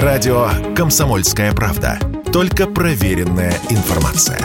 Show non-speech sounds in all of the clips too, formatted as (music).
Радио «Комсомольская правда». Только проверенная информация.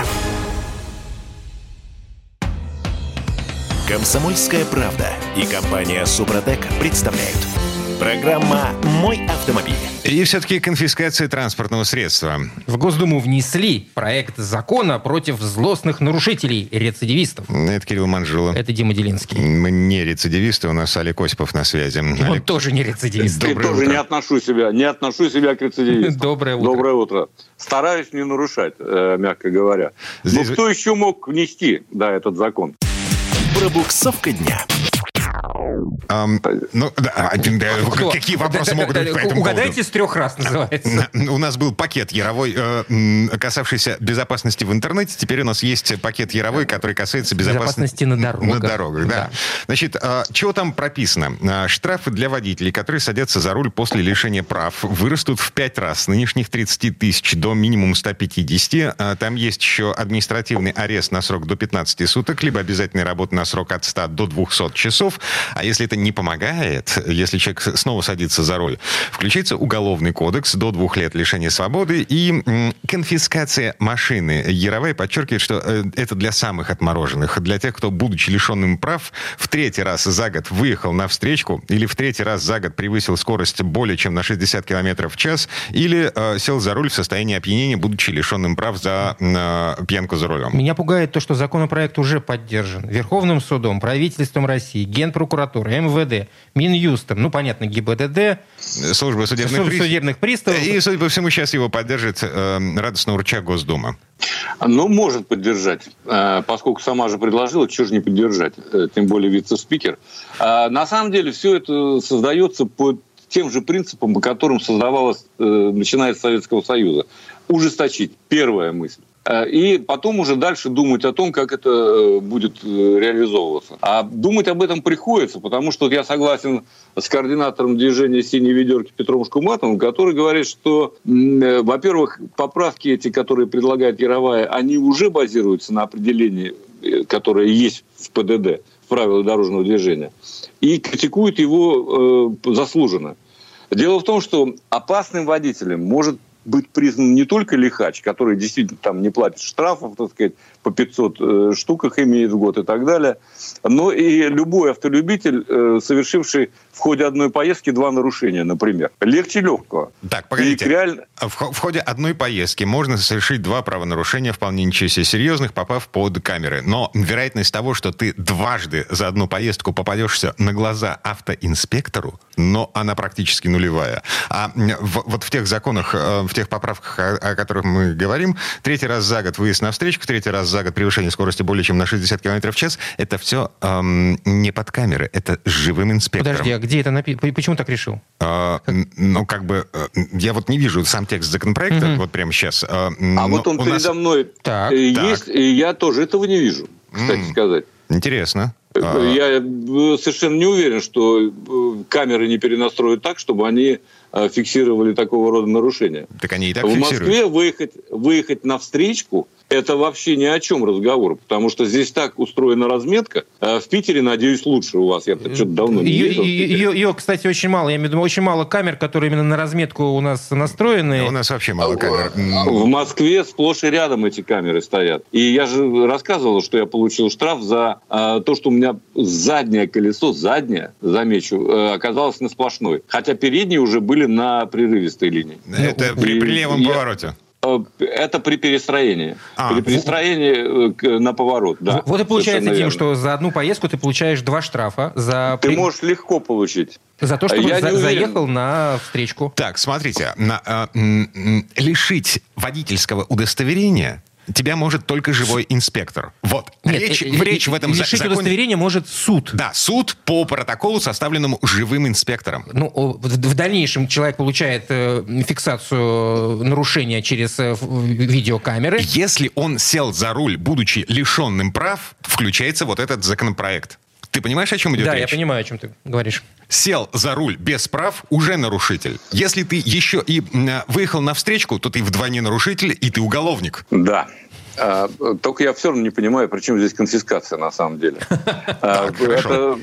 «Комсомольская правда» и компания «Супротек» представляют. Программа «Мой автомобиль». И все-таки конфискация транспортного средства. В Госдуму внесли проект закона против злостных нарушителей, рецидивистов. Это Кирилл Манжула. Это Дима Делинский. Мы не рецидивисты, у нас Олег Осипов на связи. Он Олег, тоже не рецидивист. Доброе тоже утро. не отношу себя, не отношу себя к рецидивистам. Доброе утро. Доброе утро. Стараюсь не нарушать, э, мягко говоря. Здесь- Но кто еще мог внести, да, этот закон? Пробуксовка дня. Ам, ну, да, а, Кто? какие вопросы могут быть по этому Угадайте поводу? с трех раз, называется. На- У нас был пакет Яровой, э, касавшийся безопасности в интернете. Теперь у нас есть пакет Яровой, который касается безопасности, Безопасности на дорогах. На дорогах, да. Да. Значит, э, чего там прописано? Э, Штрафы для водителей, которые садятся за руль после лишения прав, вырастут в пять раз. С нынешних 30 тысяч до минимум 150. Э, Там есть еще административный арест на срок до 15 суток, либо обязательная работа на срок от 100 до 200 часов. А если это не помогает, если человек снова садится за руль, включится уголовный кодекс до двух лет лишения свободы и конфискация машины. Яровая подчеркивает, что э, это для самых отмороженных, для тех, кто, будучи лишенным прав, в третий раз за год выехал на встречку или в третий раз за год превысил скорость более чем на 60 км в час или э, сел за руль в состоянии опьянения, будучи лишенным прав за э, пьянку за рулем. Меня пугает то, что законопроект уже поддержан Верховным судом, правительством России, Генпрокуратурой, МВД, Минюстом, ну, понятно, ГИБДД, Служба судебных, суд- приз- судебных приставов. И, судя по всему, сейчас его поддержит э, радостно урча Госдума. Ну, может поддержать, э, поскольку сама же предложила, чего же не поддержать, э, тем более вице-спикер. А На самом деле все это создается по тем же принципам, по которым создавалось, э, начиная с Советского Союза. Ужесточить. Первая мысль. Э, И потом уже дальше думать о том, как это э, будет э, реализовываться. А думать об этом приходится, потому что я согласен с координатором движения «Синей ведерки» Петром Шкуматовым, который говорит, что, во-первых, поправки эти, которые предлагает Яровая, они уже базируются на определении, которое есть в ПДД, в правилах дорожного движения, и критикует его заслуженно. Дело в том, что опасным водителем может быть признан не только лихач, который действительно там не платит штрафов, так сказать, по 500 э, штуках имеет в год и так далее, но и любой автолюбитель, э, совершивший в ходе одной поездки два нарушения, например. Легче легкого. Так, погодите. И реально- В, в ходе одной поездки можно совершить два правонарушения, вполне ничего себе серьезных, попав под камеры. Но вероятность того, что ты дважды за одну поездку попадешься на глаза автоинспектору, но она практически нулевая. А в- вот в тех законах, э, в тех поправках, о, о которых мы говорим, третий раз за год выезд на встречку, третий раз за год превышение скорости более чем на 60 км в час, это все не под камеры, это с живым инспектором. Подожди, а где это написано? Почему так решил? А, н- ну, как бы, э, я вот не вижу сам текст законопроекта вот прямо сейчас. А вот он передо мной Так, э, так. есть, и я тоже этого не вижу, кстати М. сказать. Интересно. А, Я э, совершенно не уверен, что э, камеры не перенастроят так, чтобы они э, фиксировали такого рода нарушения. так они и так В фиксируют. Москве выехать, выехать на встречку это вообще ни о чем разговор, потому что здесь так устроена разметка. А в Питере, надеюсь, лучше у вас. Я что-то давно не Ее, ездил. в Питер. ее- ее, кстати, очень мало. Я имею в виду, очень мало камер, которые именно на разметку у нас настроены. У нас вообще мало камер. В Москве сплошь и рядом эти камеры стоят. И я же рассказывал, что я получил штраф за а, то, что у меня заднее колесо, заднее, замечу, э, оказалось на сплошной. Хотя передние уже были на прерывистой линии. Это при, и при левом я- повороте. Э, Это при перестроении. А, при перестроении э, к- на поворот, да. Вот и получается, верно. что за одну поездку ты получаешь два штрафа за, Ты можешь легко получить. за то, что Я за- заехал на встречку. Так, смотрите, на, м, лишить водительского удостоверения тебя может только живой инспектор. Вот. Нет, речь, э, в речь в этом лишить законе... удостоверения может суд. Да, суд по протоколу, составленному живым инспектором. Ну, в, дальнейшем человек получает э, фиксацию нарушения через э, видеокамеры. Если он сел за руль, будучи лишенным прав, включается вот этот законопроект. Ты понимаешь, о чем идет Да, речь? я понимаю, о чем ты говоришь. Сел за руль без прав, уже нарушитель. Если ты еще и м, выехал на встречку, то ты вдвойне нарушитель, и ты уголовник. Да. А, Только я все равно не понимаю, при чем здесь конфискация на самом деле. (laughs) А. Это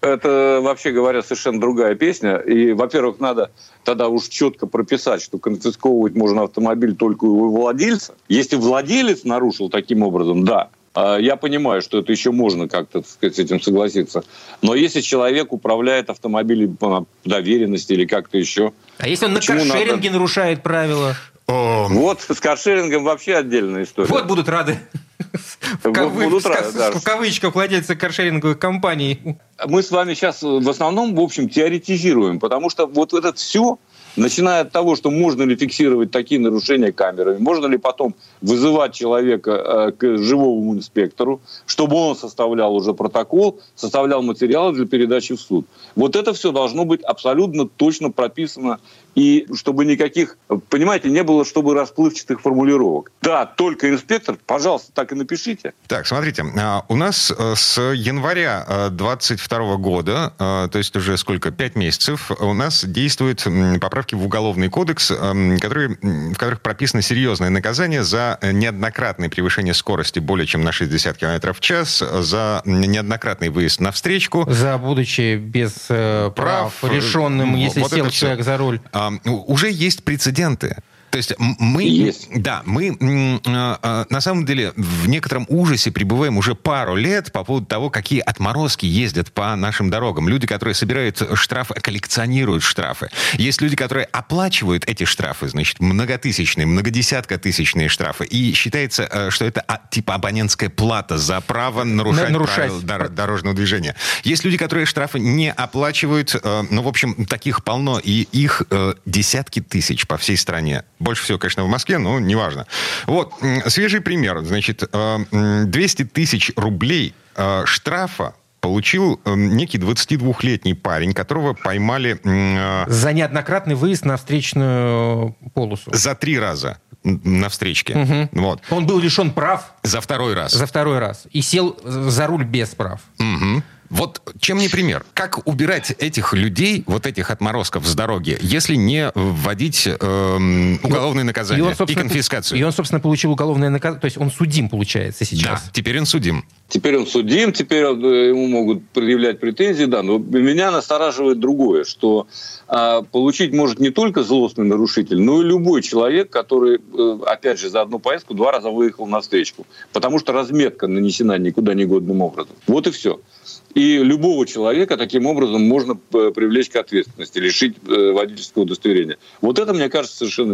Это, вообще говоря, совершенно другая песня. И, во-первых, надо тогда уж четко прописать, что конфисковывать можно автомобиль только у владельца. Если владелец нарушил таким образом, да, я понимаю, что это еще можно как-то сказать, с этим согласиться. Но если человек управляет автомобилем по доверенности или как-то еще... А если он на каршеринге надо... нарушает правила? О. Вот с каршерингом вообще отдельная история. Вот будут рады. (laughs) В, кавы... будут рады, да. в кавычках владельцы каршеринговых компаний. Мы с вами сейчас в основном, в общем, теоретизируем, потому что вот это все Начиная от того, что можно ли фиксировать такие нарушения камерами, можно ли потом вызывать человека э, к живому инспектору, чтобы он составлял уже протокол, составлял материалы для передачи в суд. Вот это все должно быть абсолютно точно прописано и чтобы никаких, понимаете, не было, чтобы расплывчатых формулировок. Да, только инспектор, пожалуйста, так и напишите. Так, смотрите, а, у нас э, с января 22 э, года, то есть уже сколько, пять месяцев, у нас действуют поправки в Уголовный кодекс, которые, в которых прописано серьезное наказание за неоднократное превышение скорости более чем на 60 км в час, за неоднократный выезд на встречку. За будучи без прав, прав лишенным, если вот сел человек за руль. Уже есть прецеденты. То есть мы, есть. да, мы а, а, на самом деле в некотором ужасе пребываем уже пару лет по поводу того, какие отморозки ездят по нашим дорогам. Люди, которые собирают штрафы, коллекционируют штрафы. Есть люди, которые оплачивают эти штрафы, значит, многотысячные, многодесятка тысячные штрафы. И считается, э, что это типа абонентская плата за право нарушать, нарушать. правила дорожного движения. Есть люди, которые штрафы не оплачивают. Э, ну, в общем, таких полно. И их э, десятки тысяч по всей стране. Больше всего, конечно, в Москве, но неважно. Вот, свежий пример. Значит, 200 э, тысяч рублей э, штрафа получил э, некий 22-летний парень, которого поймали... За неоднократный выезд на встречную полосу. За три раза на встречке. Угу. Вот. Он был лишен прав. За второй раз. За второй раз. И сел за руль без прав. Угу. Вот чем не пример? Как убирать этих людей, вот этих отморозков с дороги, если не вводить э, уголовное наказание и, он, и конфискацию? И он, собственно, получил уголовное наказание, то есть он судим, получается, сейчас. Да, теперь он судим. Теперь он судим, теперь э, ему могут предъявлять претензии, да, но меня настораживает другое, что а, получить может не только злостный нарушитель, но и любой человек, который, э, опять же, за одну поездку два раза выехал на встречку, потому что разметка нанесена никуда негодным образом. Вот и все. И любого человека таким образом можно э, привлечь к ответственности, лишить э, водительского удостоверения. Вот это, мне кажется, совершенно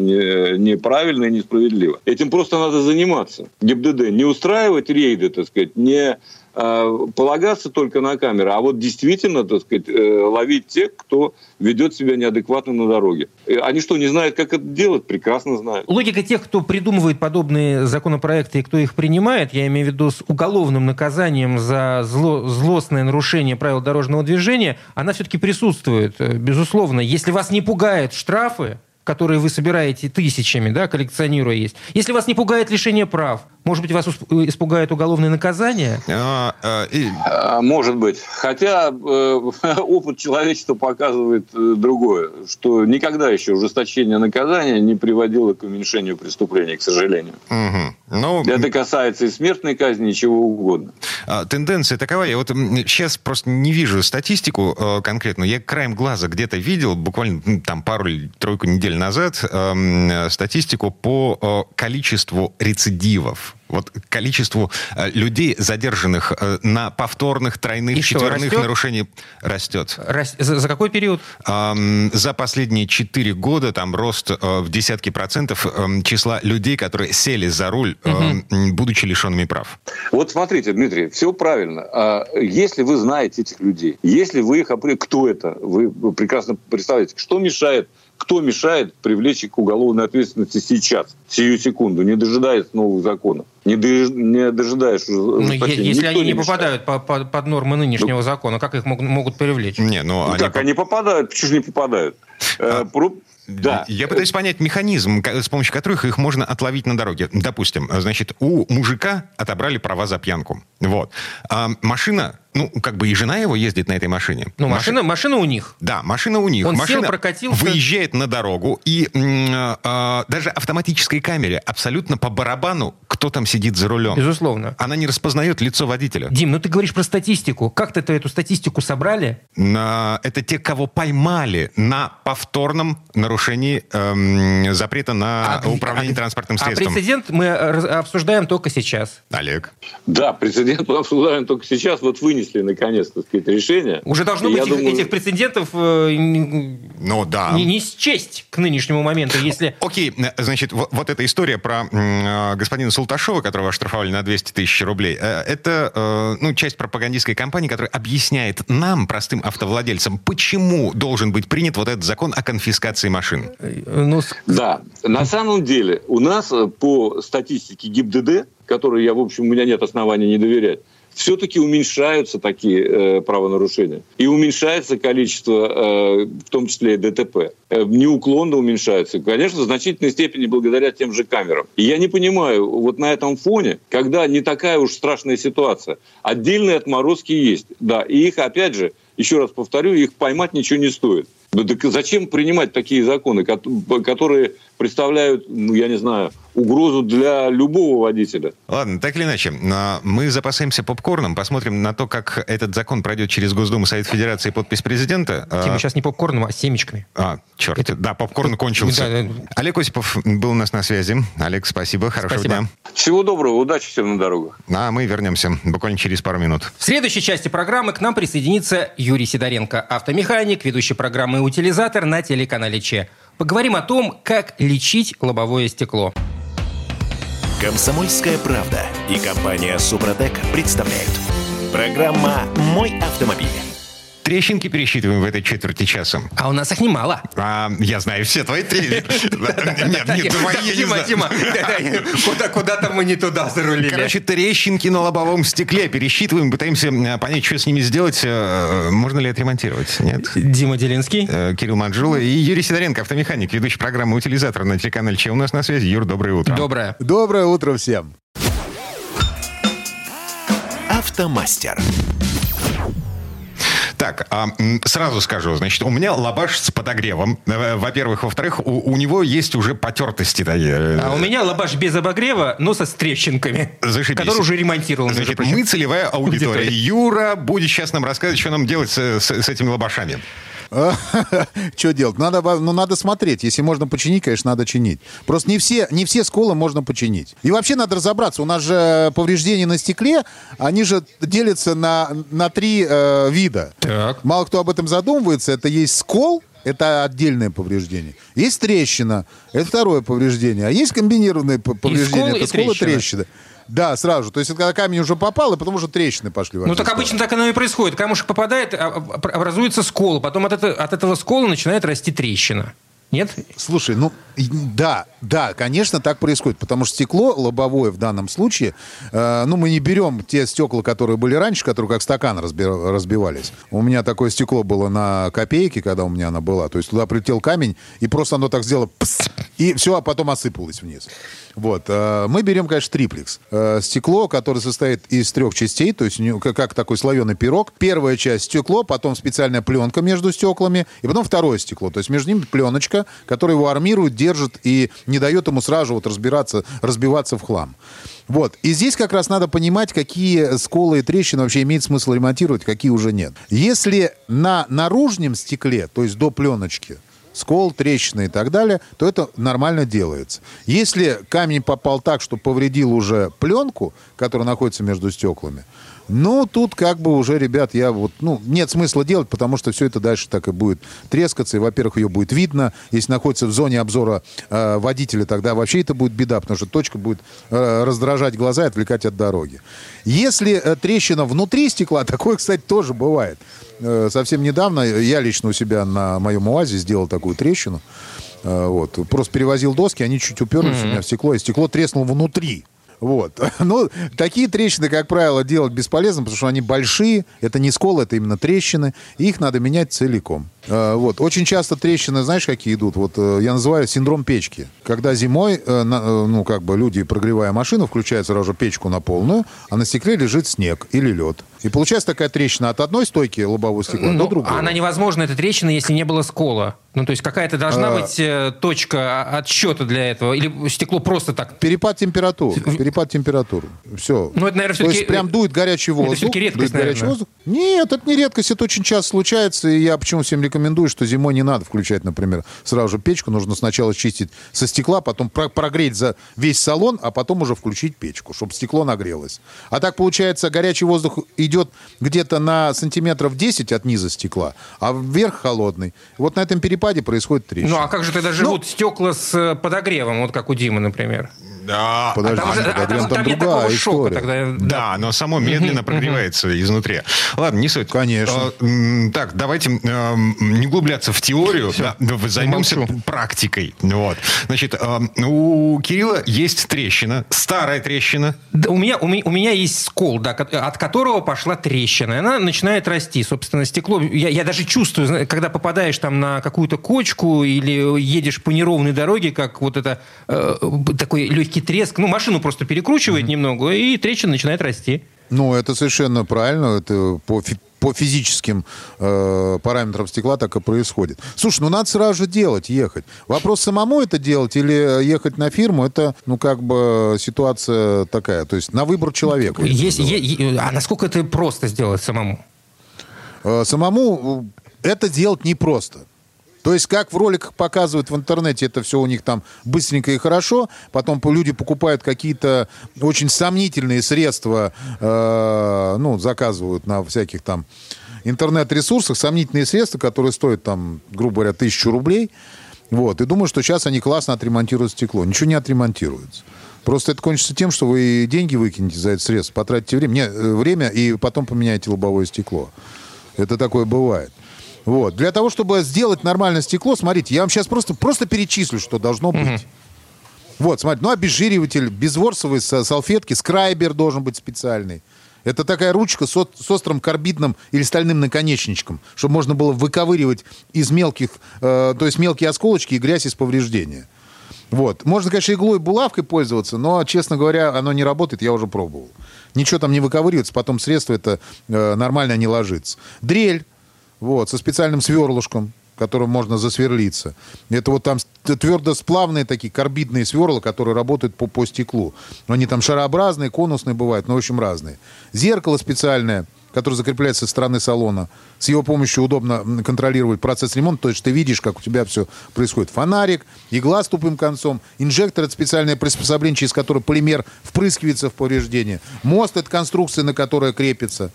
неправильно и несправедливо. Этим просто надо заниматься. ГИБДД не устраивать рейды, так сказать, не Э, полагаться только на камеры, а вот действительно, так сказать, э, ловить тех, кто ведет себя неадекватно на дороге. Э, они что, не знают, как это делать? Прекрасно знают. Логика тех, кто придумывает подобные законопроекты и кто их принимает, я имею в виду с уголовным наказанием за зло, злостное нарушение правил дорожного движения, она все-таки присутствует, безусловно. Если вас не пугают штрафы, которые вы собираете тысячами, да, коллекционируя есть. Если вас не пугает лишение прав, может быть, вас испугает уголовное наказание? А, а, и... а, может быть. Хотя э, (laughs) опыт человечества показывает э, другое, что никогда еще ужесточение наказания не приводило к уменьшению преступлений, к сожалению. Угу. Ну, Это касается и смертной казни, и чего угодно. А, тенденция такова. Я вот сейчас просто не вижу статистику э, конкретно. Я краем глаза где-то видел, буквально там пару-тройку недель недель назад э, статистику по э, количеству рецидивов вот количеству э, людей, задержанных э, на повторных, тройных, И четверных что, нарушениях растет. Рас... За, за какой период? Эм, за последние четыре года там рост э, в десятки процентов э, числа людей, которые сели за руль, угу. будучи лишенными прав. Вот смотрите, Дмитрий, все правильно. А если вы знаете этих людей, если вы их кто это, вы прекрасно представляете, что мешает кто мешает привлечь к уголовной ответственности сейчас, сию секунду, не дожидаясь новых законов? Не, дож, не дожидаешь ну, Если они не, не попадают по, по, под нормы нынешнего ну, закона, как их могут, могут привлечь? Не, ну, ну они как, по... они попадают? Почему же не попадают? А... Э, да. Я пытаюсь понять механизм, с помощью которых их можно отловить на дороге. Допустим, значит, у мужика отобрали права за пьянку. Вот. А машина, ну, как бы и жена его ездит на этой машине. Ну, машина, Маши... машина у них. Да, машина у них. Он машина сел, прокатился. выезжает на дорогу, и э, э, даже автоматической камере абсолютно по барабану, кто там сидит за рулем. Безусловно. Она не распознает лицо водителя. Дим, ну ты говоришь про статистику. Как-то эту статистику собрали? На- Это те, кого поймали на повторном нарушении эм, запрета на А- управление а- транспортным А средством. прецедент мы э, обсуждаем только сейчас. Олег. Да, прецедент мы обсуждаем только сейчас. Вот вынесли, наконец, так сказать, решение. Уже должно быть я этих, думаю- этих прецедентов э, не, Ну да. не- не счесть к нынешнему моменту, если... (laughs) Окей, э, значит, вот, вот эта история про э, господина Султашова, которого оштрафовали на 200 тысяч рублей, э, это э, ну, часть пропагандистской кампании, которая объясняет нам, простым автовладельцам, почему должен быть принят вот этот закон о конфискации машин. э, Ну, с- Да, на самом деле у нас э, по статистике ГИБДД, которой я, в общем, у меня нет оснований не доверять, все-таки уменьшаются такие э, правонарушения. И уменьшается количество, э, в том числе и ДТП. Э, неуклонно уменьшается. Конечно, в значительной степени благодаря тем же камерам. И я не понимаю, вот на этом фоне, когда не такая уж страшная ситуация, отдельные отморозки есть. Да, и их, опять же, еще раз повторю, их поймать ничего не стоит. Ну так зачем принимать такие законы, кот- которые представляют, ну, я не знаю, угрозу для любого водителя? Ладно, так или иначе, а, мы запасаемся попкорном, посмотрим на то, как этот закон пройдет через Госдуму, Совет Федерации и подпись президента. А, Тима, сейчас не попкорном, а семечками. А, черт, Это- да, попкорн кончился. Да, да. Олег Осипов был у нас на связи. Олег, спасибо, хорошего Спасибо. дня. Всего доброго, удачи всем на дорогах. А мы вернемся буквально через пару минут. В следующей части программы к нам присоединится Юрий Сидоренко, автомеханик, ведущий программы «Утилизатор» на телеканале ЧЕ. Поговорим о том, как лечить лобовое стекло. Комсомольская правда и компания Супротек представляют. Программа «Мой автомобиль». Трещинки пересчитываем в этой четверти часа. А у нас их немало. А, я знаю все твои трещинки. Нет, не твои. Тима, куда- куда-то мы не туда зарулили. Короче, трещинки на лобовом стекле пересчитываем, пытаемся э, понять, что с ними сделать. э, Можно ли отремонтировать? Нет? Дима Делинский. Э, Кирилл Манжула и Юрий Сидоренко, автомеханик, ведущий программы «Утилизатор» на телеканале Че у нас на связи. Юр, доброе утро. Доброе. Доброе утро всем. Автомастер. Так, а, сразу скажу, значит, у меня лабаш с подогревом. Э, Во-первых. Во-вторых, у, у него есть уже потертости такие. А у меня лабаш без обогрева, но со трещинками. Зашибись. Который уже ремонтировал, Значит, мы целевая аудитория. Аудитория. Юра будет сейчас нам рассказывать, что нам делать с, с- с этими лабашами. Что делать? Надо, ну, надо смотреть. Если можно починить, конечно, надо чинить. Просто не все, не все сколы можно починить. И вообще надо разобраться. У нас же повреждения на стекле, они же делятся на, на три э, вида. Так. Мало кто об этом задумывается. Это есть скол, это отдельное повреждение. Есть трещина, это второе повреждение. А есть комбинированное повреждение, скол, и это скол и трещина. трещина. Да, сразу. То есть, это когда камень уже попал, и потому что трещины пошли. Ну так обычно так оно и происходит. Камушек попадает, а- образуется скол, потом от, это- от этого скола начинает расти трещина. Нет? Слушай, ну да, да, конечно, так происходит, потому что стекло лобовое в данном случае, э, ну мы не берем те стекла, которые были раньше, которые как стакан разби- разбивались. У меня такое стекло было на копейке, когда у меня она была, то есть туда прилетел камень и просто оно так сделало, пс, и все, а потом осыпалось вниз. Вот, э, мы берем, конечно, триплекс. Э, стекло, которое состоит из трех частей, то есть как такой слоеный пирог. Первая часть стекло, потом специальная пленка между стеклами, и потом второе стекло. То есть между ними пленочка, которая его армирует, держит и не дает ему сразу вот разбираться, разбиваться в хлам. Вот. И здесь как раз надо понимать, какие сколы и трещины вообще имеет смысл ремонтировать, какие уже нет. Если на наружном стекле, то есть до пленочки, скол, трещины и так далее, то это нормально делается. Если камень попал так, что повредил уже пленку, которая находится между стеклами, ну, тут как бы уже, ребят, я вот, ну, нет смысла делать, потому что все это дальше так и будет трескаться, и, во-первых, ее будет видно. Если находится в зоне обзора э, водителя, тогда вообще это будет беда, потому что точка будет э, раздражать глаза и отвлекать от дороги. Если э, трещина внутри стекла, (laughs) такое, кстати, тоже бывает. Э, совсем недавно я лично у себя на моем УАЗе сделал такую трещину. Э, вот. Просто перевозил доски, они чуть уперлись у меня в стекло, и стекло треснуло внутри. Вот. (laughs) Ну, такие трещины, как правило, делать бесполезно, потому что они большие. Это не скол, это именно трещины. И их надо менять целиком. Э, Вот. Очень часто трещины, знаешь, какие идут? Вот я называю синдром печки. Когда зимой, ну, как бы люди, прогревая машину, включают сразу же печку на полную, а на стекле лежит снег или лед. И получается такая трещина от одной стойки лобового стекла Ну, до другой. она невозможна, эта трещина, если не было скола. Ну, то есть какая-то должна А. быть э, точка отсчета для этого. Или стекло просто так Перепад температур. Перепад температур. Все. Ну, это, наверное, То есть прям дует горячий воздух. всё-таки редкость, дует горячий воздух. Нет, это не редкость, это очень часто случается. И я почему всем рекомендую, что зимой не надо включать, например, сразу же печку. Нужно сначала чистить со стекла, потом про- прогреть за весь салон, а потом уже включить печку, чтобы стекло нагрелось. А так получается, горячий воздух идет где-то на сантиметров 10 от низа стекла, а вверх холодный. Вот на этом перепаде происходит трещина. Ну, а как же тогда Ну, живут стекла с э, подогревом, вот как у Димы, например? Да, Подожди, там, же- а подожди, там- там там другая такого шока история. тогда. Да, но само медленно прогревается изнутри. Ладно, не суть. Конечно. А, Так, давайте не углубляться в теорию, займемся практикой. Вот. Значит, а, у Кирилла есть трещина, старая трещина. Да, у, меня, у, меня, у меня есть скол, да, от которого пошла трещина. И она начинает расти. Собственно, стекло... Я, я даже чувствую, когда попадаешь там на какую-то кочку или едешь по неровной дороге, как вот это э, такой легкий треск. Ну, машину просто перекручивает немного, и трещина начинает расти. Ну, это совершенно правильно. Это по, по физическим э, параметрам стекла так и происходит. Слушай, ну надо сразу же делать, ехать. Вопрос самому это делать или ехать на фирму, это, ну, как бы ситуация такая. То есть на выбор человека. Есть, е- а насколько это просто сделать самому? Э, Самому э, это делать непросто. То есть, как в роликах показывают в интернете, это все у них там быстренько и хорошо. Потом по- люди покупают какие-то очень сомнительные средства, э, ну, заказывают на всяких там интернет-ресурсах, сомнительные средства, которые стоят там, грубо говоря, тысячу рублей. Вот, и думаю, что сейчас они классно отремонтируют стекло. Ничего не отремонтируется. Просто это кончится тем, что вы деньги выкинете за это средство, потратите время, не, э, время и потом поменяете лобовое стекло. Это такое бывает. Вот. Для того, чтобы сделать нормальное стекло, смотрите, я вам сейчас просто, просто перечислю, что должно быть. Вот, смотрите, ну, обезжириватель, безворсовые са- салфетки, скрайбер должен быть специальный. Это такая ручка с, с острым карбидным или стальным наконечничком, чтобы можно было выковыривать из мелких, э, то есть мелкие осколочки и грязь из повреждения. Вот. Можно, конечно, иглой, булавкой пользоваться, но, честно говоря, оно не работает, я уже пробовал. Ничего там не выковыривается, потом средство это э, нормально не ложится. Дрель, вот, со специальным сверлышком, которым можно засверлиться. Это вот там твердосплавные такие карбидные сверла, которые работают по, по стеклу. Они там шарообразные, конусные бывают, но в общем разные. Зеркало специальное, которое закрепляется со стороны салона. С его помощью удобно контролировать процесс ремонта, то есть ты видишь, как у тебя все происходит. Фонарик, игла с тупым концом, инжектор — это специальное приспособление, через которое полимер впрыскивается в повреждение. Мост — это конструкция, на которой крепится.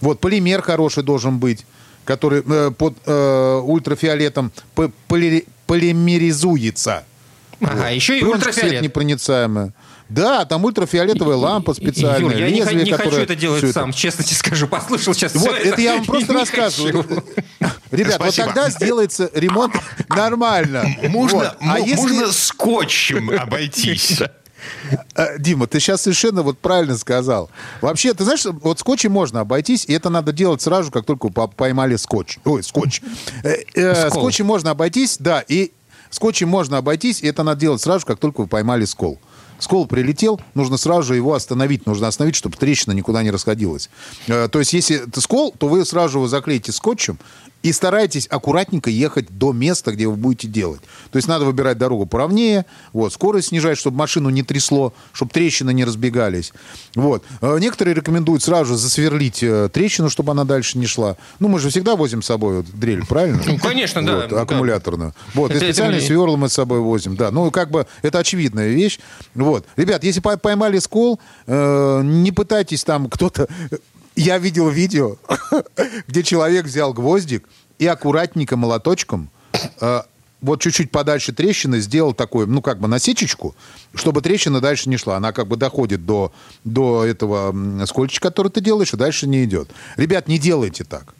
Вот, полимер хороший должен быть который э, под э, ультрафиолетом п- поли- полимеризуется. Ага, еще и ультрафиолет. светонепроницаемая. Да, там ультрафиолетовая лампа специальная, Юр, я не, лезвие, не хочу которое это делать это- сам, честно тебе скажу. (laughs) Послушал сейчас Вот, всё это я вам просто не рассказываю. хочу. (laughs) Ребят, вот Спасибо. тогда сделается ремонт нормально. Можно, Вот. А если- можно скотчем обойтись. (laughs) Э, Дима, ты сейчас совершенно вот правильно сказал. Вообще, ты знаешь, вот скотчем можно обойтись, и это надо делать сразу, как только по- поймали скотч. Ой, скотч. Э, э. Скотчем можно обойтись, да, и скотчем можно обойтись, и это надо делать сразу, как только вы поймали скол. Скол прилетел, нужно сразу же его остановить. Нужно остановить, чтобы трещина никуда не расходилась. То есть, если это скол, то вы сразу его заклеите скотчем и старайтесь аккуратненько ехать до места, где вы будете делать. То есть надо выбирать дорогу поровнее, вот, скорость снижать, чтобы машину не трясло, чтобы трещины не разбегались. Вот. Э, Некоторые рекомендуют сразу же засверлить э, трещину, чтобы она дальше не шла. Ну, мы же всегда возим с собой вот дрель, правильно? Ну, конечно, да, Вот, да. аккумуляторную. Вот, и Это- это специальные мне- сверла мы с собой возим, да. Ну, как бы, это очевидная вещь. Вот. Ребят, если пой- поймали скол, э, не пытайтесь там кто-то... Я видел видео, (laughs) где человек взял гвоздик и аккуратненько молоточком э, вот чуть-чуть подальше трещины сделал такую, ну, как бы насечечку, чтобы трещина дальше не шла. Она как бы доходит до, до этого скольчика, который ты делаешь, и дальше не идет. Ребят, не делайте так.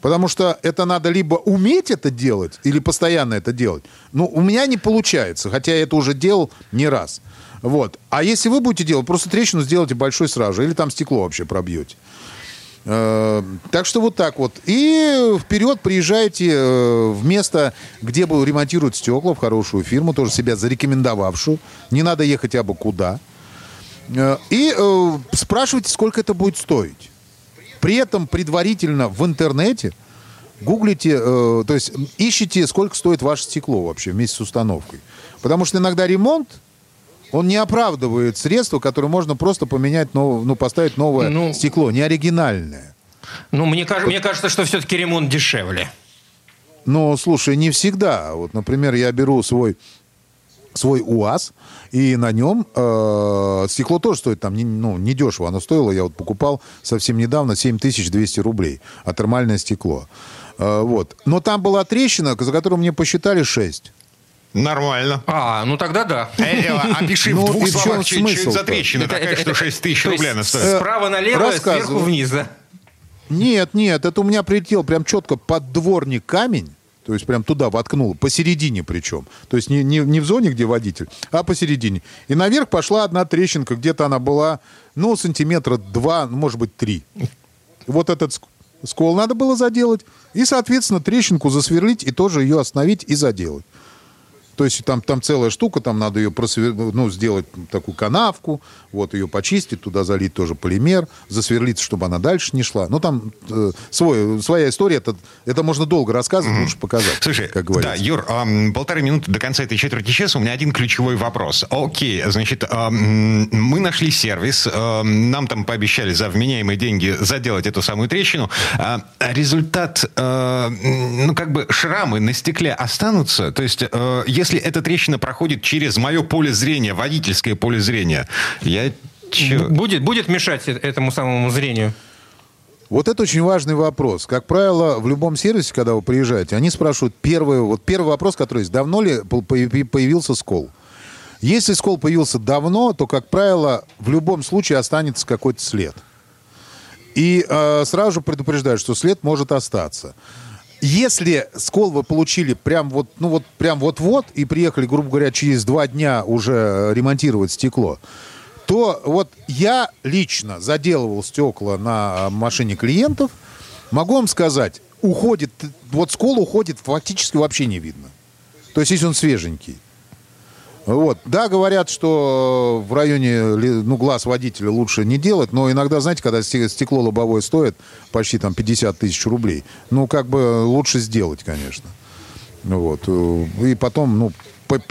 Потому что это надо либо уметь это делать, или постоянно это делать. Ну, у меня не получается, хотя я это уже делал не раз. Вот. А если вы будете делать, просто трещину сделайте большой сразу же, или там стекло вообще пробьете. Э, так что вот так вот. И вперед приезжайте э, в место, где ремонтируют стекла, в хорошую фирму, тоже себя зарекомендовавшую. Не надо ехать абы куда. Э, и спрашивайте, сколько это будет стоить. При этом предварительно в интернете гуглите, то есть ищите, сколько стоит ваше стекло вообще вместе с установкой. Потому что иногда ремонт он не оправдывает средства, которые можно просто поменять, нов... ну, поставить новое ну, стекло, не оригинальное. Ну, мне, кажется, мне кажется, что все-таки ремонт дешевле. Ну, слушай, не всегда. Вот, например, я беру свой свой УАЗ, и на нем э, стекло тоже стоит там не, ну, не дешево. Оно стоило, я вот покупал совсем недавно 7200 рублей, а термальное стекло. Э, вот. Но там была трещина, за которую мне посчитали 6. Нормально. А, ну тогда да. Э, э, опиши в ну, двух словах, что это за трещина такая, что 6 тысяч рублей она стоит. Справа налево, сверху вниз, да? Нет, нет, это у меня прилетел прям четко под дворник камень. То есть прям туда воткнул, посередине причем. То есть не, не, не в зоне, где водитель, а посередине. И наверх пошла одна трещинка, где-то она была, ну, сантиметра два, ну, может быть, три. Вот этот скол надо было заделать. И, соответственно, трещинку засверлить и тоже ее остановить и заделать. То есть там, там целая штука, там надо ее просвер... ну, сделать такую канавку, вот ее почистить, туда залить тоже полимер, засверлить, чтобы она дальше не шла. Ну, там э, свой, своя история, это, это можно долго рассказывать, mm-hmm. лучше показать, Слушай, как говорится. Да, Юр, э, полторы минуты до конца этой четверти часа, у меня один ключевой вопрос. Окей, значит, э, мы нашли сервис, э, нам там пообещали за вменяемые деньги заделать эту самую трещину. Э, результат, э, ну, как бы шрамы на стекле останутся? То есть, э, если эта трещина проходит через мое поле зрения, водительское поле зрения, я... Чё? Будет, будет мешать э, этому самому зрению? Вот это очень важный вопрос. Как правило, в любом сервисе, когда вы приезжаете, они спрашивают первый, вот первый вопрос, который есть, давно ли появился скол? Если скол появился давно, то, как правило, в любом случае останется какой-то след. И э, сразу же предупреждают, что след может остаться. Если скол вы получили прям вот, ну вот, прям вот-вот и приехали, грубо говоря, через два дня уже ремонтировать стекло, то вот я лично заделывал стекла на машине клиентов. Могу вам сказать, уходит, вот скол уходит фактически вообще не видно. То есть, если он свеженький. Вот. Да, говорят, что в районе ну, глаз водителя лучше не делать, но иногда, знаете, когда стекло лобовое стоит почти там 50 тысяч рублей, ну, как бы лучше сделать, конечно. Вот. И потом, ну,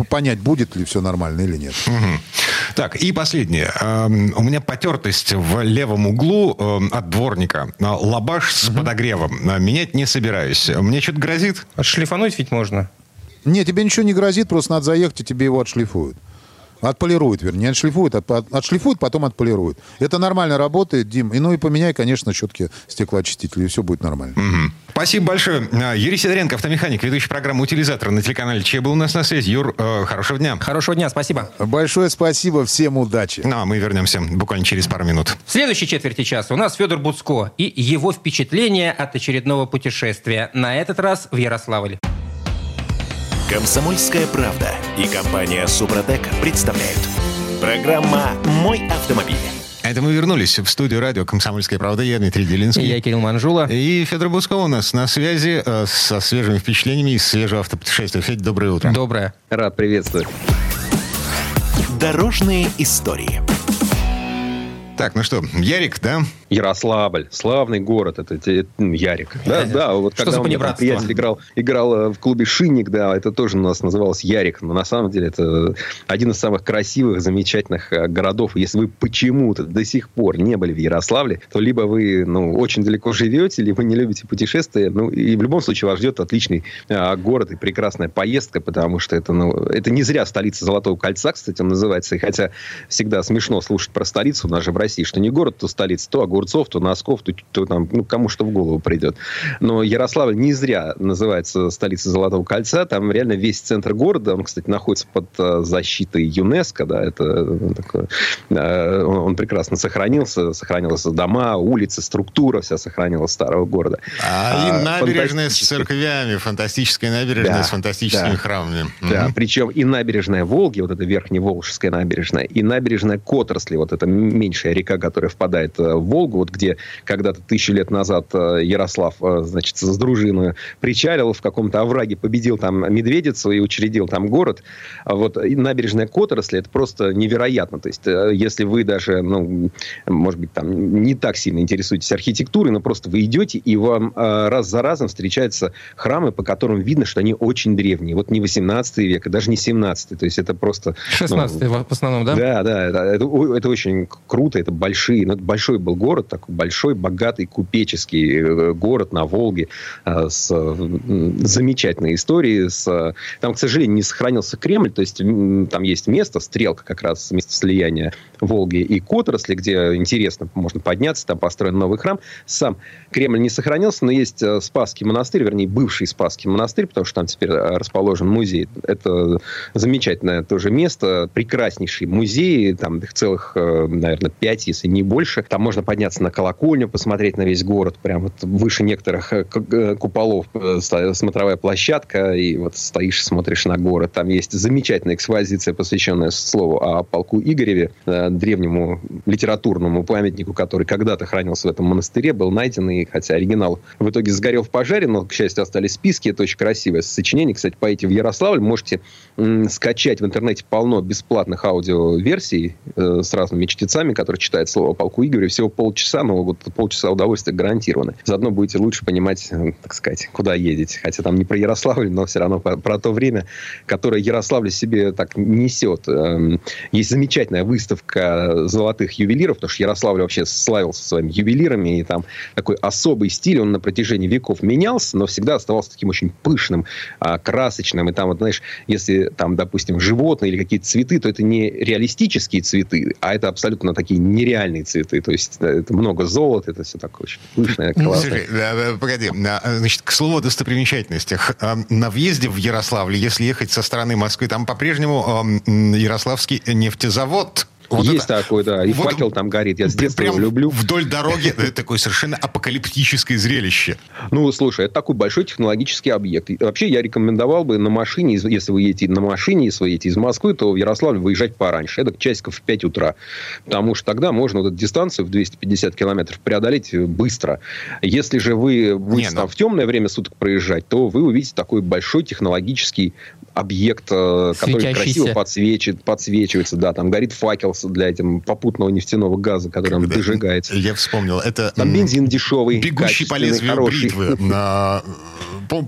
понять, будет ли все нормально или нет. Угу. Так, и последнее. Эм, у меня потертость в левом углу эм, от дворника. Лабаш с угу. подогревом. Менять не собираюсь. Мне что-то грозит? Отшлифануть ведь можно. Не, тебе ничего не грозит, просто надо заехать, и тебе его отшлифуют. Отполируют, вернее, отшлифуют, от, отшлифуют, потом отполируют. Это нормально работает, Дим. И ну и поменяй, конечно, щетки стеклоочистители, и все будет нормально. Угу. Спасибо большое. А, Юрий Сидоренко, автомеханик, ведущий программы «Утилизатор» на телеканале ЧЕ был у нас на связи. Юр, э, хорошего дня. Хорошего дня, спасибо. Большое спасибо, всем удачи. Ну, а мы вернемся буквально через пару минут. В следующей четверти часа у нас Федор Буцко и его впечатления от очередного путешествия. На этот раз в Ярославль. Комсомольская правда и компания Супротек представляют. Программа «Мой автомобиль». Это мы вернулись в студию радио «Комсомольская правда». Я Дмитрий Делинский. И я Кирилл Манжула. И Федор Буско у нас на связи э, со свежими впечатлениями из свежего автопутешествия. Федя, доброе утро. Доброе. Рад приветствовать. Дорожные истории. Так, ну что, Ярик, да? Ярославль, славный город, это, это Ярик. Да, да, вот когда у меня приятель играл, играл э, в клубе Шинник, да, это тоже у нас называлось Ярик, но на самом деле это один из самых красивых, замечательных э, городов. Если вы почему-то до сих пор не были в Ярославле, то либо вы, ну, очень далеко живете, либо не любите путешествия, ну, и в любом случае вас ждет отличный а, город и прекрасная поездка, потому что это, ну, это не зря столица Золотого кольца, кстати, он называется, и хотя всегда смешно слушать про столицу, у нас же в России, что не город, то столица, то огурцов, то носков, то, то там, ну, кому что в голову придет. Но Ярославль не зря называется столицей Золотого кольца. Там реально весь центр города, он, кстати, находится под э, защитой ЮНЕСКО, да, это э, такое, э, он, он прекрасно сохранился, сохранились дома, улицы, структура вся сохранилась старого города. А, а и набережная с церквями, фантастическая набережная да, с фантастическими да, храмами. Да, угу. причем и набережная Волги, вот эта верхневолжская набережная, и набережная Котросли, вот эта меньшая река, которая впадает в Волгу, Волгу, вот где когда-то тысячу лет назад э, Ярослав, э, значит, с дружиной причалил в каком-то овраге, победил там медведицу и учредил там город. А вот набережная Которосли, это просто невероятно. То есть, э, если вы даже, ну, может быть, там не так сильно интересуетесь архитектурой, но просто вы идете, и вам раз за разом встречаются храмы, по которым видно, что они очень древние. Вот не 18 век, и даже не 17 То есть, это просто... 16 ну, в основном, да? Да, да. Это, это, это очень круто, это большие, ну, большой был город, такой большой, богатый, купеческий э, город на Волге э, с замечательной историей. С... Там, к сожалению, не сохранился Кремль, то есть там есть место, стрелка как раз, место слияния Волги и Которосли, где интересно можно подняться, там построен новый храм. Сам Кремль не сохранился, но есть э, Спасский монастырь, вернее, бывший Спасский монастырь, потому что там теперь расположен музей. Это замечательное тоже место, прекраснейший музей, там их целых, наверное, пять, если не больше. Там можно подняться на колокольню, посмотреть на весь город, прям вот выше некоторых э, э, куполов э, смотровая площадка, и вот стоишь, смотришь на город. Там есть замечательная экспозиция, посвященная слову о полку Игореве, древнему литературному памятнику, который когда-то хранился в этом монастыре, был найден, и хотя оригинал в итоге сгорел в пожаре, но, к счастью, остались списки. Это очень красивое сочинение. Кстати, поедете в Ярославль, можете скачать в интернете полно бесплатных аудиоверсий э, с разными чтецами, которые читают слово о полку Игоря. Всего полчаса, но вот полчаса удовольствия гарантированы. Заодно будете лучше понимать, э, так сказать, куда едете. Хотя там не про Ярославль, но все равно про, то время, которое Ярославль себе так несет. Эм, есть замечательная выставка золотых ювелиров, потому что Ярославль вообще славился своими ювелирами, и там такой особый стиль, он на протяжении веков менялся, но всегда оставался таким очень пышным, а, красочным. И там, вот, знаешь, если там, допустим, животные или какие-то цветы, то это не реалистические цветы, а это абсолютно такие нереальные цветы. То есть это много золота, это все такое очень пышное, ну, классное. Слушай, погоди. Значит, к слову о достопримечательностях. На въезде в Ярославль, если ехать со стороны Москвы, там по-прежнему Ярославский нефтезавод вот Есть это, такой, да. И вот факел там горит. Я с детства его люблю. Вдоль дороги такое совершенно апокалиптическое зрелище. Ну, слушай, это такой большой технологический объект. И вообще я рекомендовал бы на машине, если вы едете на машине, если вы едете из Москвы, то в Ярославль выезжать пораньше. Это часиков в 5 утра. Потому что тогда можно вот эту дистанцию в 250 километров преодолеть быстро. Если же вы будете Не, ну... там в темное время суток проезжать, то вы увидите такой большой технологический объект, э, который красиво подсвечивает, подсвечивается. Да, там горит факел для этим попутного нефтяного газа, который там дожигается. Я вспомнил. Это там бензин дешевый, Бегущий по лезвию хороший. бритвы. (laughs) На...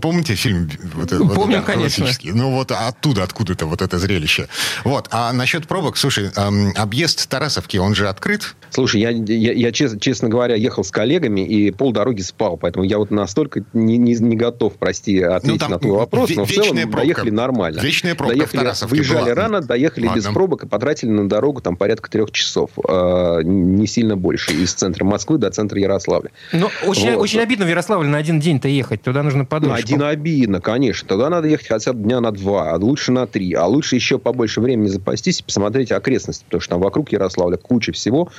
Помните фильм? Вот, Помню, вот, конечно. Ну вот оттуда, откуда-то вот это зрелище. Вот. А насчет пробок, слушай, эм, объезд Тарасовки, он же открыт? Слушай, я, я, я честно, честно говоря, ехал с коллегами и полдороги спал, поэтому я вот настолько не, не, не готов, прости, ответить ну, на твой вопрос, но в целом пробка. доехали нормально. Вечная пробка доехали, в Тарасовке Выезжали была. рано, доехали Ладно. без пробок и потратили на дорогу там порядка трех часов. Э, не сильно больше. Из центра Москвы до центра Ярославля. Ну, очень, вот. очень обидно в Ярославле на один день-то ехать. Туда нужно подольше. На один обидно, конечно. Туда надо ехать хотя бы дня на два, а лучше на три. А лучше еще побольше времени запастись и посмотреть окрестности, потому что там вокруг Ярославля куча всего.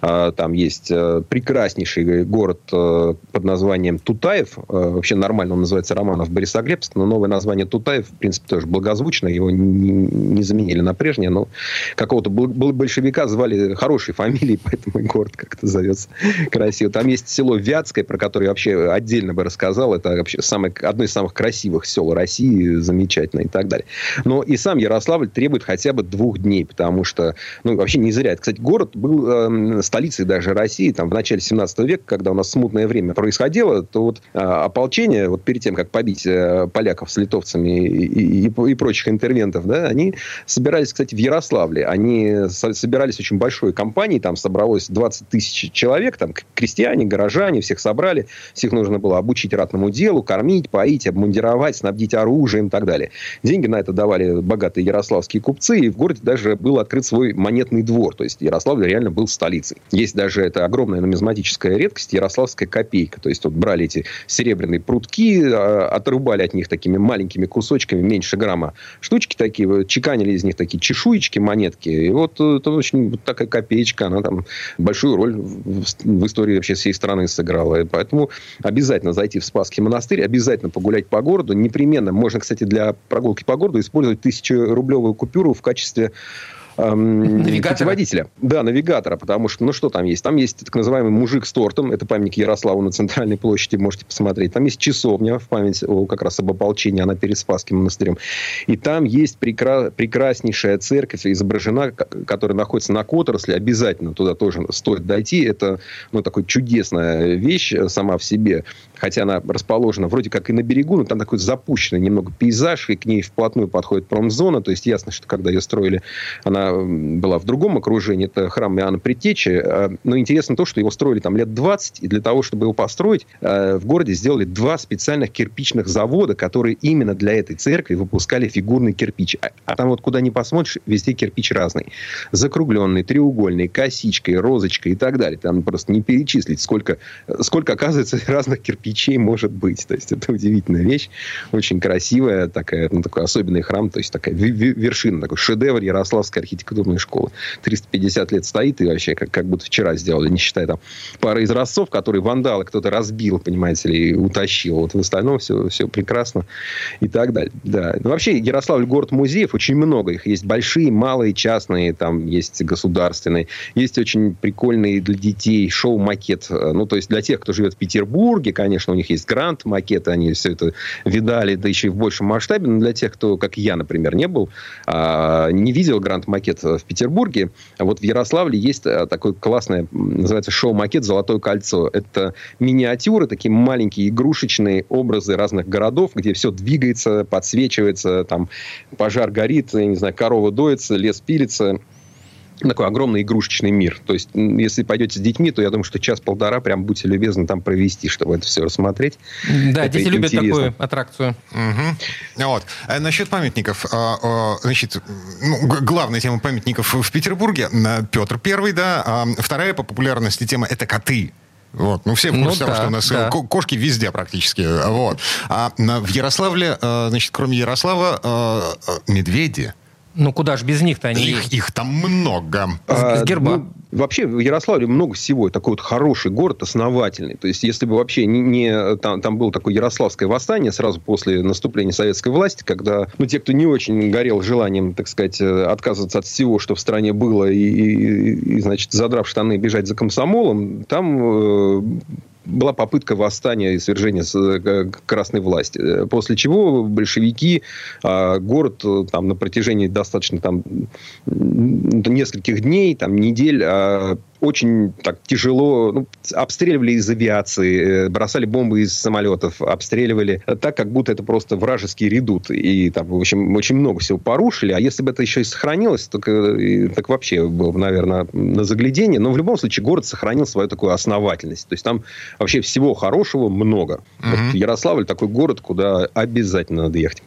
Э, там есть э, прекраснейший город э, под названием Тутаев. Э, вообще нормально он называется Романов Борисоглебск, но новое название Тутаев, в принципе, тоже благозвучно. Его не, не заменили на прежнее, но какого-то большевика звали хорошей фамилией, (laughs) поэтому и город как-то зовется красиво. Там есть село Вятское, про которое я вообще отдельно бы рассказал. Это вообще самое, одно из самых красивых сел России, замечательно и так далее. Но и сам Ярославль требует хотя бы двух дней, потому что, ну, вообще не зря. Кстати, город был э, столицей даже России, там, в начале 17 века, когда у нас смутное время происходило, то вот э, ополчение, вот перед тем, как побить э, поляков с литовцами и, и, и прочих интервентов, да, они собирались, кстати, в Ярославле. Они собирались очень большой компанией, там собралось 20 тысяч человек, там крестьяне, горожане, всех собрали, всех нужно было обучить ратному делу, кормить, поить, обмундировать, снабдить оружием и так далее. Деньги на это давали богатые ярославские купцы, и в городе даже был открыт свой монетный двор, то есть Ярославль реально был столицей. Есть даже это огромная нумизматическая редкость, ярославская копейка, то есть вот брали эти серебряные прутки, а, отрубали от них такими маленькими кусочками, меньше грамма штучки такие, чеканили из них такие чешуечки, монетки, и вот э, это очень вот такая копеечка, она там большую роль в, в истории вообще всей страны сыграла. И поэтому обязательно зайти в Спасский монастырь, обязательно погулять по городу. Непременно, можно, кстати, для прогулки по городу использовать тысячерублевую купюру в качестве эм, путеводителя. Да, навигатора, потому что, ну что там есть? Там есть так называемый мужик с тортом, это памятник Ярославу на центральной площади, можете посмотреть. Там есть часовня в память о, как раз об ополчении, она перед Спасским монастырем. И там есть прекра- прекраснейшая церковь, изображена, которая находится на Которосле, обязательно туда тоже стоит дойти. Это, ну, такой чудесная вещь сама в себе хотя она расположена вроде как и на берегу, но там такой запущенный немного пейзаж, и к ней вплотную подходит промзона, то есть ясно, что когда ее строили, она была в другом окружении, это храм Иоанна Предтечи, а, но интересно то, что его строили там лет 20, и для того, чтобы его построить, а, в городе сделали два специальных кирпичных завода, которые именно для этой церкви выпускали фигурный кирпич. А, а там вот куда ни посмотришь, везде кирпич разный. Закругленный, треугольный, косичкой, розочкой и так далее. Там просто не перечислить, сколько, сколько оказывается (laughs) разных кирпичей кирпичей может быть. То есть это удивительная вещь, очень красивая, такая, ну, такой особенный храм, то есть такая вершина, такой шедевр Ярославской архитектурной школы. 350 лет стоит и вообще как, как будто вчера сделали, не считая там пары изразцов, которые вандалы кто-то разбил, понимаете ли, и утащил. Вот в остальном все, все прекрасно и так далее. Да. Ну, вообще Ярославль город музеев, очень много их. Есть большие, малые, частные, там есть государственные. Есть очень прикольные для детей шоу-макет. Ну, то есть для тех, кто живет в Петербурге, конечно, конечно, у них есть грант, макеты, они все это видали, да еще и в большем масштабе. Но для тех, кто, как я, например, не был, а, не видел грант-макет в Петербурге, вот в Ярославле есть а, такой классный, называется шоу-макет «Золотое кольцо». Это миниатюры, такие маленькие игрушечные образы разных городов, где все двигается, подсвечивается, там пожар горит, я не знаю, корова доится, лес пилится – такой огромный игрушечный мир. То есть, если пойдете с детьми, то я думаю, что час-полтора прям будьте любезны там провести, чтобы это все рассмотреть. Да, это дети любят такую аттракцию. Угу. Вот. А насчет памятников. А, а, значит, ну, главная тема памятников в Петербурге Петр Первый, да. А вторая по популярности тема это коты. Вот. Ну, все в курсе ну, того, да, что у нас да. кошки везде практически. Вот. А в Ярославле, значит, кроме Ярослава, медведи. Ну, куда же без них-то они их? Их там много. А, с герба. Ну, вообще, в Ярославле много всего. Такой вот хороший город, основательный. То есть, если бы вообще не... не там, там было такое Ярославское восстание сразу после наступления советской власти, когда, ну, те, кто не очень горел желанием, так сказать, э, отказываться от всего, что в стране было, и, и, и значит, задрав штаны, бежать за комсомолом, там э, была попытка восстания и свержения э, красной власти. Э, после чего большевики а, город э, там, на протяжении достаточно там, нескольких дней, там, недель а, очень так тяжело ну, обстреливали из авиации, бросали бомбы из самолетов, обстреливали так, как будто это просто вражеский редут. И там, в общем, очень много всего порушили. А если бы это еще и сохранилось, так, так вообще было бы, наверное, на заглядение. Но в любом случае город сохранил свою такую основательность. То есть там вообще всего хорошего много. Mm-hmm. Вот Ярославль такой город, куда обязательно надо ехать.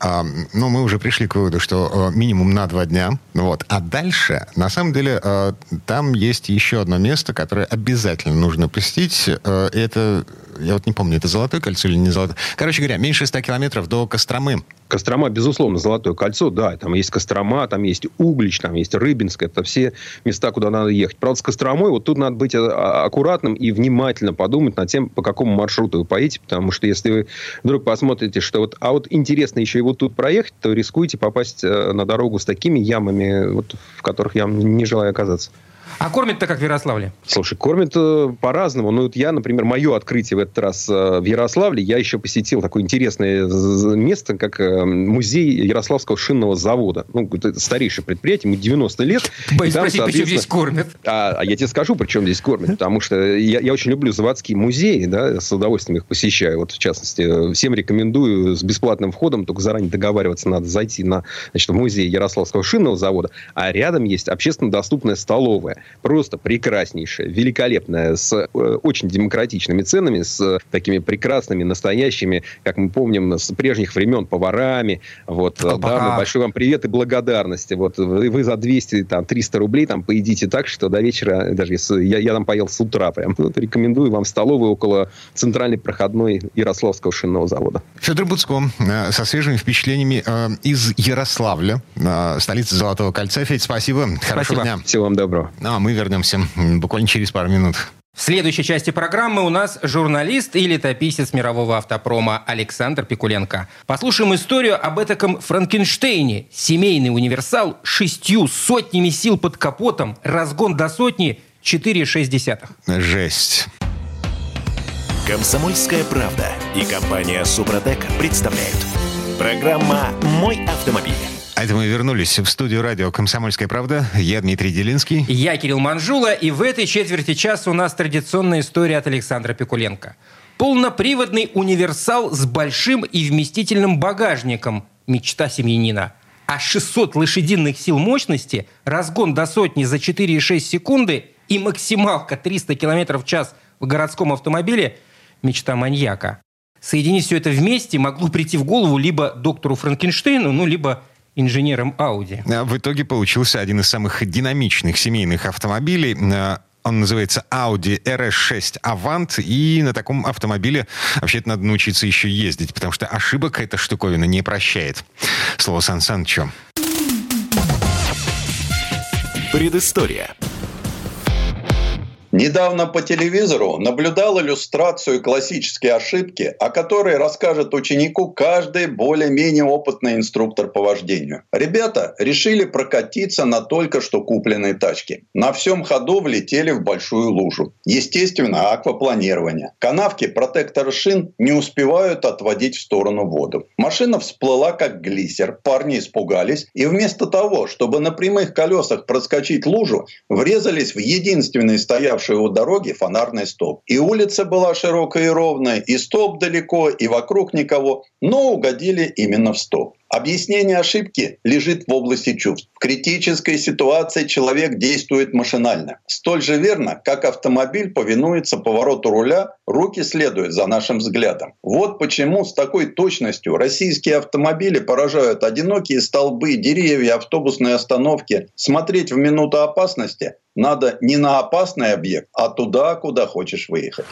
А, ну, мы уже пришли к выводу, что а, минимум на два дня. Вот. А дальше, на самом деле, а, там есть еще одно место, которое обязательно нужно посетить. А, это, я вот не помню, это Золотое кольцо или не Золотое. Короче говоря, меньше 100 километров до Костромы. Кострома, безусловно, Золотое кольцо, да, там есть Кострома, там есть Углич, там есть Рыбинск, это все места, куда надо ехать. Правда, с Костромой вот тут надо быть а, аккуратным и внимательно подумать над тем, по какому маршруту вы поедете, потому что если вы вдруг посмотрите, что вот, а вот интересно еще и вот тут проехать, то рискуете попасть э, на дорогу с такими ямами, вот, в которых я не желаю оказаться. А кормят-то как в Ярославле? Слушай, кормят э, по-разному. Ну, вот я, например, мое открытие в этот раз э, в Ярославле, я еще посетил такое интересное место, как э, музей Ярославского шинного завода. Ну, это старейшее предприятие, ему 90 лет. (laughs) Боюсь там, спросить, почему здесь кормят? А, а я тебе скажу, причем здесь кормят. Потому что я, я очень люблю заводские музеи, да, с удовольствием их посещаю. Вот, в частности, всем рекомендую с бесплатным входом, только заранее договариваться надо зайти на значит, в музей Ярославского шинного завода, а рядом есть общественно доступная столовая просто прекраснейшая, великолепная, с э, очень демократичными ценами, с такими прекрасными, настоящими, как мы помним, с прежних времен поварами. Вот, да, большой вам привет и благодарность. Вот, вы, вы за 200, там, 300 рублей там поедите так, что до вечера, даже если я, я там поел с утра прям, (laughs) вот, рекомендую вам столовую около центральной проходной Ярославского шинного завода. Федор Буцко э, со свежими впечатлениями э, из Ярославля, столицы Золотого кольца. Федь, спасибо. спасибо. Хорошего дня. Всего вам доброго. Ну, а мы вернемся буквально через пару минут. В следующей части программы у нас журналист и летописец мирового автопрома Александр Пикуленко. Послушаем историю об этом Франкенштейне. Семейный универсал шестью сотнями сил под капотом, разгон до сотни 4,6. Жесть. Комсомольская правда и компания Супротек представляют. Программа «Мой автомобиль». А это мы вернулись в студию радио «Комсомольская правда». Я Дмитрий Делинский. Я Кирилл Манжула. И в этой четверти часа у нас традиционная история от Александра Пикуленко. Полноприводный универсал с большим и вместительным багажником. Мечта семьянина. А 600 лошадиных сил мощности, разгон до сотни за 4,6 секунды и максималка 300 км в час в городском автомобиле – мечта маньяка. Соединить все это вместе могло прийти в голову либо доктору Франкенштейну, ну, либо инженером Audi. А в итоге получился один из самых динамичных семейных автомобилей. А, он называется Audi RS6 Avant, и на таком автомобиле вообще-то надо научиться еще ездить, потому что ошибок эта штуковина не прощает. Слово Сан Санычу. Предыстория. Недавно по телевизору наблюдал иллюстрацию классические ошибки, о которой расскажет ученику каждый более-менее опытный инструктор по вождению. Ребята решили прокатиться на только что купленной тачке. На всем ходу влетели в большую лужу. Естественно, аквапланирование. Канавки протектора шин не успевают отводить в сторону воду. Машина всплыла как глиссер. Парни испугались и вместо того, чтобы на прямых колесах проскочить лужу, врезались в единственный стоявший стоявший у дороги фонарный столб. И улица была широкая и ровная, и столб далеко, и вокруг никого, но угодили именно в столб. Объяснение ошибки лежит в области чувств. В критической ситуации человек действует машинально. Столь же верно, как автомобиль повинуется повороту руля, руки следуют за нашим взглядом. Вот почему с такой точностью российские автомобили поражают одинокие столбы, деревья, автобусные остановки. Смотреть в минуту опасности надо не на опасный объект, а туда, куда хочешь выехать.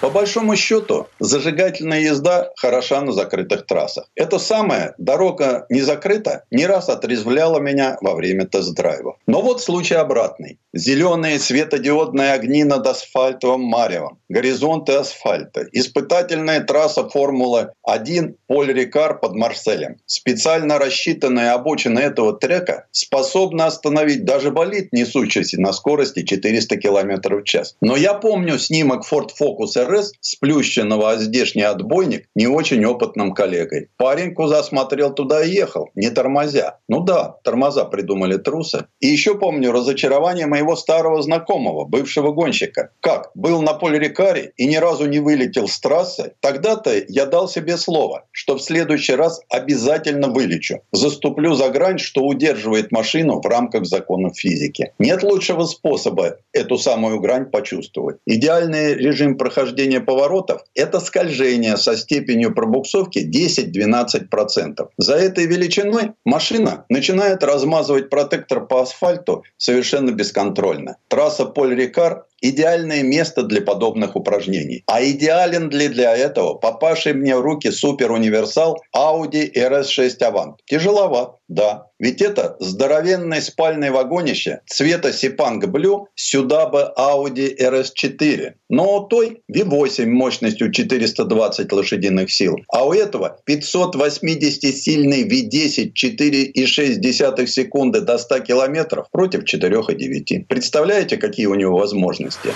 По большому счету, зажигательная езда хороша на закрытых трассах. Это самое, дорога не закрыта, не раз отрезвляла меня во время тест-драйва. Но вот случай обратный. Зеленые светодиодные огни над асфальтовым маревом, горизонты асфальта, испытательная трасса Формулы-1 Поль-Рикар под Марселем. Специально рассчитанная обочина этого трека способна остановить даже болид, несущийся на скорости 400 км в час. Но я помню снимок Ford Focus РС, сплющенного о здешний отбойник не очень опытным коллегой. Парень куза смотрел туда и ехал, не тормозя. Ну да, тормоза придумали трусы. И еще помню разочарование моего старого знакомого, бывшего гонщика. Как? Был на поле Рикаре и ни разу не вылетел с трассы? Тогда-то я дал себе слово, что в следующий раз обязательно вылечу. Заступлю за грань, что удерживает машину в рамках законов физики. Нет лучшего способа эту самую грань почувствовать. Идеальный режим прохождения прохождения поворотов – это скольжение со степенью пробуксовки 10-12%. За этой величиной машина начинает размазывать протектор по асфальту совершенно бесконтрольно. Трасса Поль-Рикар идеальное место для подобных упражнений. А идеален ли для этого попавший мне в руки супер-универсал Audi RS6 Avant? Тяжеловат, да. Ведь это здоровенное спальное вагонище цвета Сипанг Blue сюда бы Audi RS4. Но у той V8 мощностью 420 лошадиных сил. А у этого 580-сильный V10 4,6 секунды до 100 километров против 4,9. Представляете, какие у него возможности?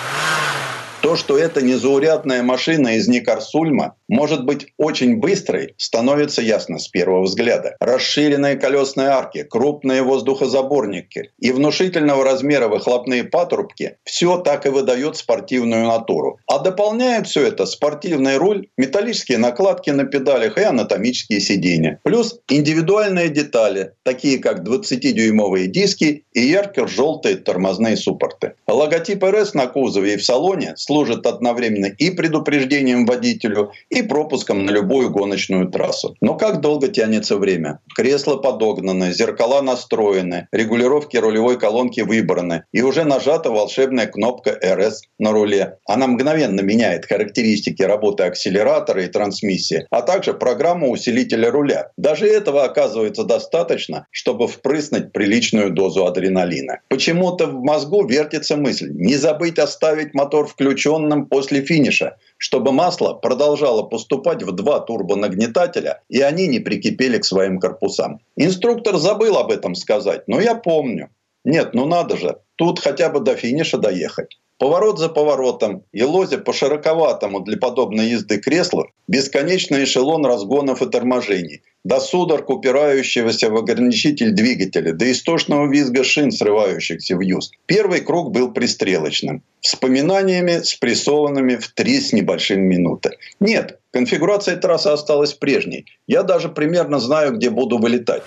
То, что это незаурядная машина из Никарсульма может быть очень быстрой, становится ясно с первого взгляда. Расширенные колесные арки, крупные воздухозаборники и внушительного размера выхлопные патрубки – все так и выдает спортивную натуру. А дополняет все это спортивный руль, металлические накладки на педалях и анатомические сиденья. Плюс индивидуальные детали, такие как 20-дюймовые диски и ярко-желтые тормозные суппорты. Логотип РС на кузове и в салоне – служит одновременно и предупреждением водителю, и пропуском на любую гоночную трассу. Но как долго тянется время? Кресла подогнаны, зеркала настроены, регулировки рулевой колонки выбраны, и уже нажата волшебная кнопка RS на руле. Она мгновенно меняет характеристики работы акселератора и трансмиссии, а также программу усилителя руля. Даже этого оказывается достаточно, чтобы впрыснуть приличную дозу адреналина. Почему-то в мозгу вертится мысль не забыть оставить мотор включенным после финиша, чтобы масло продолжало поступать в два турбонагнетателя, и они не прикипели к своим корпусам. Инструктор забыл об этом сказать, но я помню. Нет, ну надо же, тут хотя бы до финиша доехать. Поворот за поворотом, елозя по широковатому для подобной езды креслу, бесконечный эшелон разгонов и торможений, до судорог упирающегося в ограничитель двигателя, до истошного визга шин, срывающихся в юз. Первый круг был пристрелочным. Вспоминаниями, спрессованными в три с небольшим минуты. Нет, конфигурация трассы осталась прежней. Я даже примерно знаю, где буду вылетать.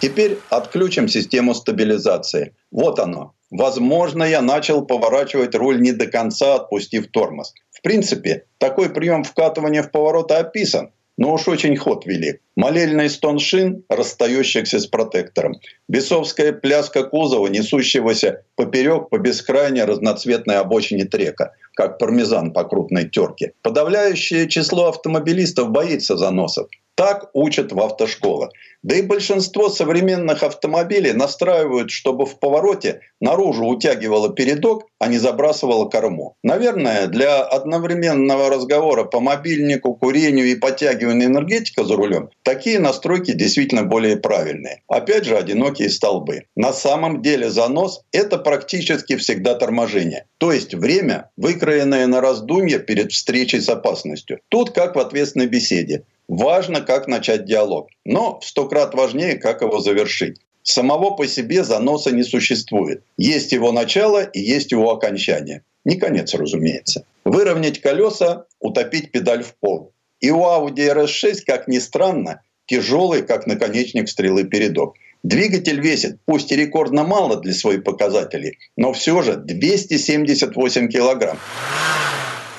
Теперь отключим систему стабилизации. Вот оно, Возможно, я начал поворачивать руль не до конца, отпустив тормоз. В принципе, такой прием вкатывания в повороты описан, но уж очень ход велик. Молельный стон шин, расстающихся с протектором. Бесовская пляска кузова, несущегося поперек по бескрайней разноцветной обочине трека, как пармезан по крупной терке. Подавляющее число автомобилистов боится заносов. Так учат в автошколах. Да и большинство современных автомобилей настраивают, чтобы в повороте наружу утягивало передок, а не забрасывало корму. Наверное, для одновременного разговора по мобильнику, курению и подтягиванию энергетика за рулем такие настройки действительно более правильные. Опять же, одинокие столбы. На самом деле занос – это практически всегда торможение. То есть время, выкроенное на раздумье перед встречей с опасностью. Тут как в ответственной беседе. Важно, как начать диалог, но в сто крат важнее, как его завершить. Самого по себе заноса не существует. Есть его начало и есть его окончание. Не конец, разумеется. Выровнять колеса, утопить педаль в пол. И у Audi RS6, как ни странно, тяжелый, как наконечник стрелы передок. Двигатель весит, пусть и рекордно мало для своих показателей, но все же 278 килограмм.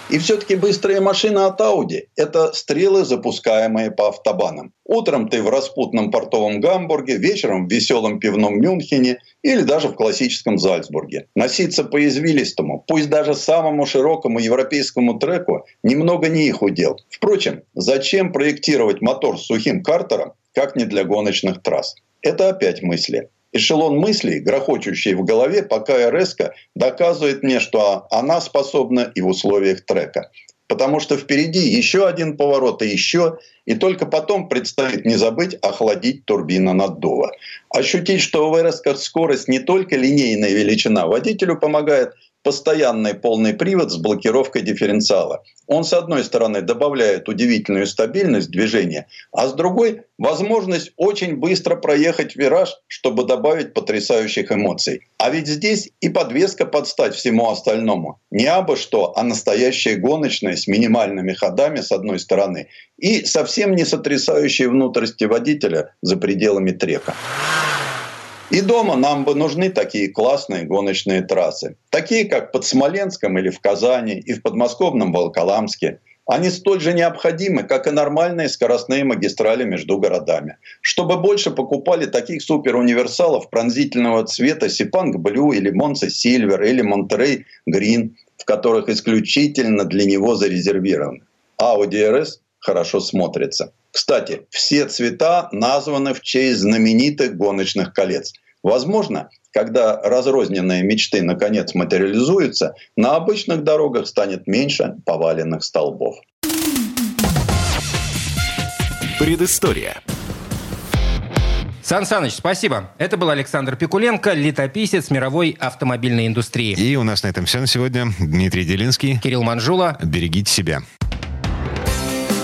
И все-таки быстрые машины от Audi – это стрелы, запускаемые по автобанам. Утром ты в распутном портовом Гамбурге, вечером в веселом пивном Мюнхене или даже в классическом Зальцбурге. Носиться по извилистому, пусть даже самому широкому европейскому треку, немного не их удел. Впрочем, зачем проектировать мотор с сухим картером, как не для гоночных трасс? Это опять мысли эшелон мыслей, грохочущий в голове, пока РС доказывает мне, что она способна и в условиях трека. Потому что впереди еще один поворот и еще, и только потом предстоит не забыть охладить турбину наддува. Ощутить, что в РС скорость не только линейная величина, водителю помогает – постоянный полный привод с блокировкой дифференциала. Он, с одной стороны, добавляет удивительную стабильность движения, а с другой – возможность очень быстро проехать вираж, чтобы добавить потрясающих эмоций. А ведь здесь и подвеска подстать всему остальному. Не абы что, а настоящая гоночная с минимальными ходами с одной стороны и совсем не сотрясающие внутренности водителя за пределами трека. И дома нам бы нужны такие классные гоночные трассы. Такие, как под Смоленском или в Казани, и в подмосковном Волоколамске. Они столь же необходимы, как и нормальные скоростные магистрали между городами. Чтобы больше покупали таких суперуниверсалов пронзительного цвета Сипанг Блю или Монце Сильвер или Монтерей Грин, в которых исключительно для него зарезервированы. Audi RS хорошо смотрится. Кстати, все цвета названы в честь знаменитых гоночных колец. Возможно, когда разрозненные мечты наконец материализуются, на обычных дорогах станет меньше поваленных столбов. Предыстория. Сан Саныч, спасибо. Это был Александр Пикуленко, летописец мировой автомобильной индустрии. И у нас на этом все на сегодня. Дмитрий Делинский. Кирилл Манжула. Берегите себя.